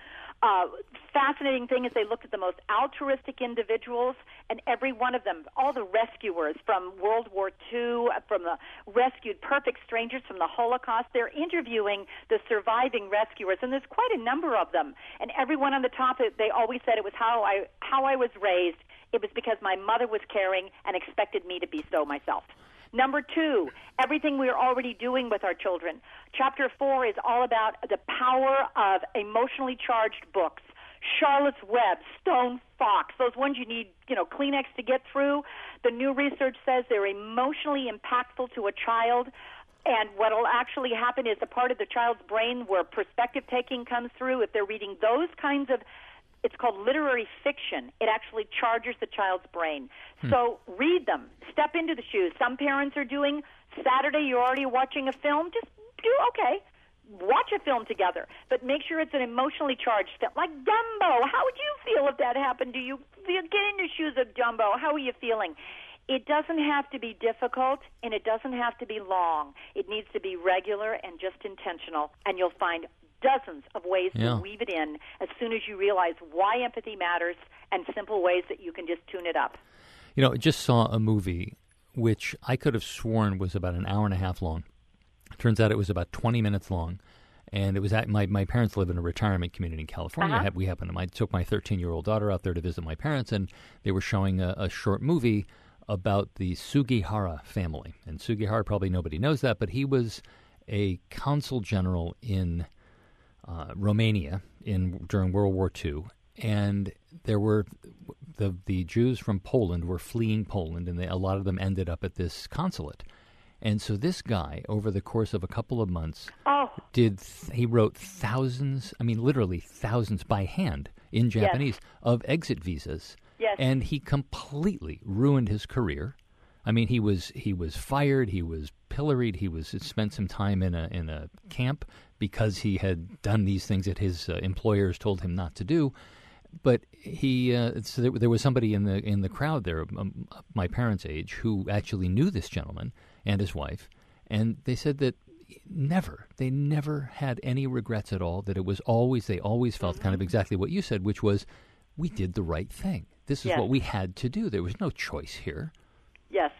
Uh, fascinating thing is they looked at the most altruistic individuals, and every one of them, all the rescuers from World War II, from the rescued perfect strangers from the Holocaust, they're interviewing the surviving rescuers, and there's quite a number of them. And everyone on the top, they always said it was how I how I was raised. It was because my mother was caring and expected me to be so myself. Number two, everything we're already doing with our children. Chapter four is all about the power of emotionally charged books. Charlotte's Web, Stone Fox, those ones you need, you know, Kleenex to get through. The new research says they're emotionally impactful to a child. And what will actually happen is the part of the child's brain where perspective taking comes through, if they're reading those kinds of it's called literary fiction. It actually charges the child's brain. Hmm. So read them. Step into the shoes. Some parents are doing Saturday, you're already watching a film. Just do okay. Watch a film together, but make sure it's an emotionally charged film, like Dumbo. How would you feel if that happened to you? Get in the shoes of Dumbo. How are you feeling? It doesn't have to be difficult and it doesn't have to be long. It needs to be regular and just intentional, and you'll find dozens of ways Yeah. to weave it in as soon as you realize why empathy matters and simple ways that you can just tune it up. You know, I just saw a movie which I could have sworn was about an hour and a half long. Turns out it was about 20 minutes long. And it was at my, my parents live in a retirement community in California. Uh-huh. We happened to, I took my 13 year old daughter out there to visit my parents, and they were showing a, a short movie about the Sugihara family. And Sugihara, probably nobody knows that, but he was a consul general in uh, Romania in during World War II, and there were the the Jews from Poland were fleeing Poland, and they, a lot of them ended up at this consulate. And so this guy, over the course of a couple of months, Oh. did th- he wrote thousands, I mean literally thousands by hand in Yes. Japanese of exit visas. Yes. And he completely ruined his career. I mean, he was he was fired. He was pilloried. He was spent some time in a in a camp because he had done these things that his uh, employers told him not to do. But he uh, so there, there was somebody in the in the crowd there, um, my parents' age, who actually knew this gentleman and his wife, and they said that never they never had any regrets at all. That it was always they always felt kind of exactly what you said, which was we did the right thing. This is Yes. what we had to do. There was no choice here. Yes.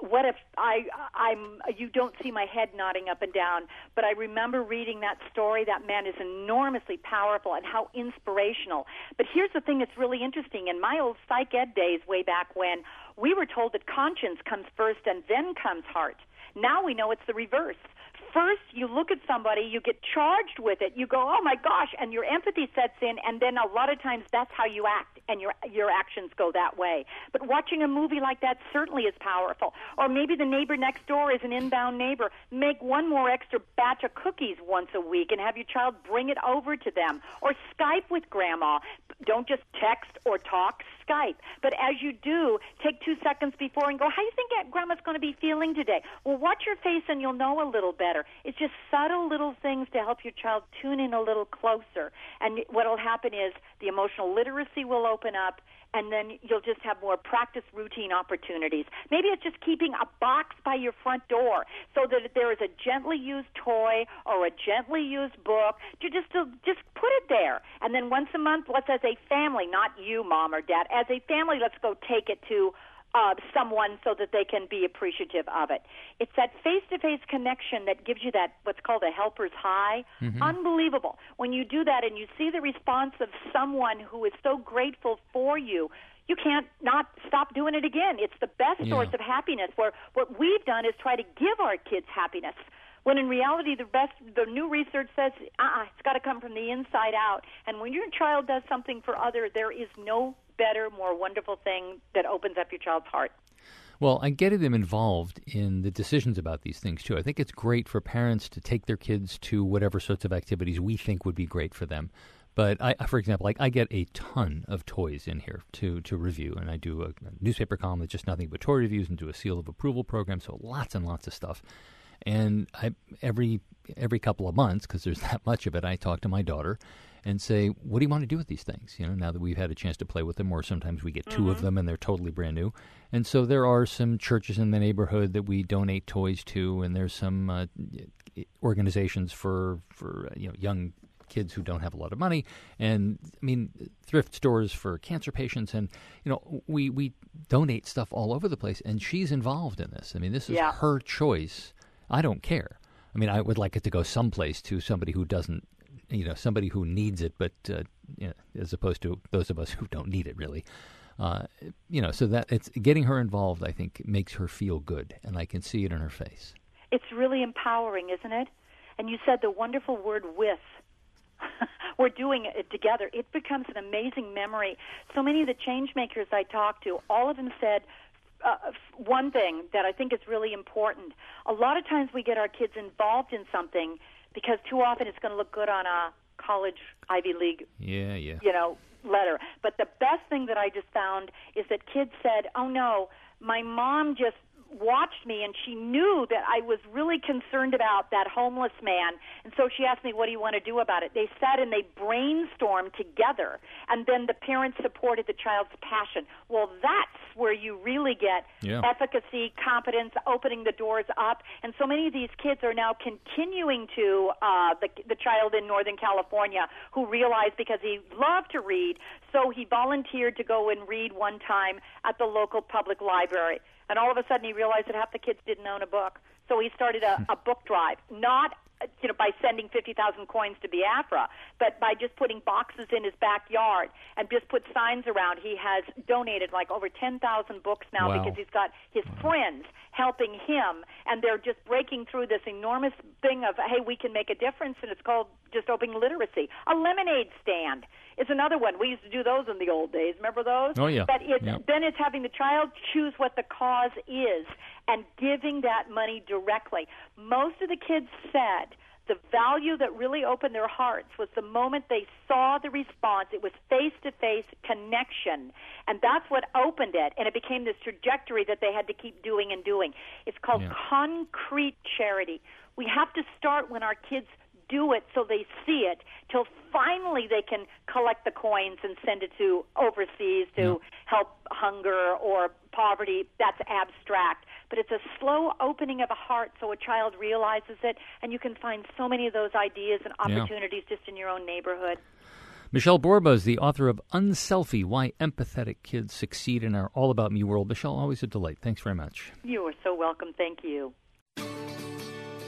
What if I I'm you don't see my head nodding up and down, but I remember reading that story. That man is enormously powerful and how inspirational. But here's the thing that's really interesting. In my old psych ed days, way back when, we were told that conscience comes first and then comes heart. Now we know it's the reverse first you look at somebody, you get charged with it, you go, oh my gosh, and your empathy sets in, and then a lot of times that's how you act, and your your actions go that way. But watching a movie like that certainly is powerful. Or maybe the neighbor next door is an inbound neighbor. Make one more extra batch of cookies once a week, and have your child bring it over to them. Or Skype with grandma. Don't just text or talk. Skype. But as you do, take two seconds before and go, how do you think Grandma's going to be feeling today? Well, watch your face and you'll know a little better. It's just subtle little things to help your child tune in a little closer. And what will happen is the emotional literacy will open up and then you'll just have more practice routine opportunities. Maybe it's just keeping a box by your front door so that if there is a gently used toy or a gently used book, to just to just put it there. And then once a month, let's as a family, not you, mom or dad, as a family, let's go take it to uh, someone so that they can be appreciative of it. It's that face to face connection that gives you that what's called a helper's high. Mm-hmm. Unbelievable. When you do that and you see the response of someone who is so grateful for you, you can't not stop doing it again. It's the best yeah. source of happiness. Where what we've done is try to give our kids happiness. When in reality, the best, the new research says, uh-uh, it's got to come from the inside out. And when your child does something for other, there is no better, more wonderful thing that opens up your child's heart. Well, I getting them involved in the decisions about these things too. I think it's great for parents to take their kids to whatever sorts of activities we think would be great for them. But I, for example, like I get a ton of toys in here to to review, and I do a, a newspaper column that's just nothing but toy reviews, and do a seal of approval program. So lots and lots of stuff. And I every every couple of months, because there's that much of it, I talk to my daughter and say, "What do you want to do with these things?" You know, now that we've had a chance to play with them, or sometimes we get mm-hmm. two of mm-hmm. them and they're totally brand new. And so there are some churches in the neighborhood that we donate toys to, and there's some uh, organizations for for uh, you know young kids who don't have a lot of money, and I mean thrift stores for cancer patients, and you know we we donate stuff all over the place, and she's involved in this. I mean, this is yeah. her choice. I don't care. I mean, I would like it to go someplace to somebody who doesn't you know somebody who needs it, but uh, you know, as opposed to those of us who don't need it really. Uh, you know, so that it's getting her involved. I think makes her feel good, and I can see it in her face. It's really empowering, isn't it? And you said the wonderful word "with." We're doing it together. It becomes an amazing memory. So many of the change makers I talked to, all of them said, uh, one thing that I think is really important. A lot of times we get our kids involved in something because too often it's going to look good on a college Ivy League, yeah, yeah, you know, letter. But the best thing that I just found is that kids said, "Oh no, my mom just watched me and she knew that I was really concerned about that homeless man. And so she asked me, What do you want to do about it? They sat and they brainstormed together. And then the parents supported the child's passion. Well, that's where you really get yeah. efficacy, competence, opening the doors up. And so many of these kids are now continuing to, uh, the, the child in Northern California who realized because he loved to read, so he volunteered to go and read one time at the local public library and all of a sudden he realized that half the kids didn't own a book. So he started a, hmm. a book drive, not you know by sending 50,000 coins to Biafra, but by just putting boxes in his backyard and just put signs around. He has donated like over 10,000 books now wow. because he's got his friends helping him and they're just breaking through this enormous thing of hey, we can make a difference and it's called just opening literacy. A lemonade stand is another one. We used to do those in the old days. Remember those? Oh yeah. But it's, yep. then it's having the child choose what the cause is and giving that money directly. Most of the kids said the value that really opened their hearts was the moment they saw the response. It was face to face connection. And that's what opened it. And it became this trajectory that they had to keep doing and doing. It's called yeah. concrete charity. We have to start when our kids do it so they see it till finally they can collect the coins and send it to overseas to yeah. help hunger or poverty. That's abstract. But it's a slow opening of a heart so a child realizes it, and you can find so many of those ideas and opportunities yeah. just in your own neighborhood. Michelle Borba is the author of Unselfie Why Empathetic Kids Succeed in Our All About Me World. Michelle, always a delight. Thanks very much. You are so welcome. Thank you.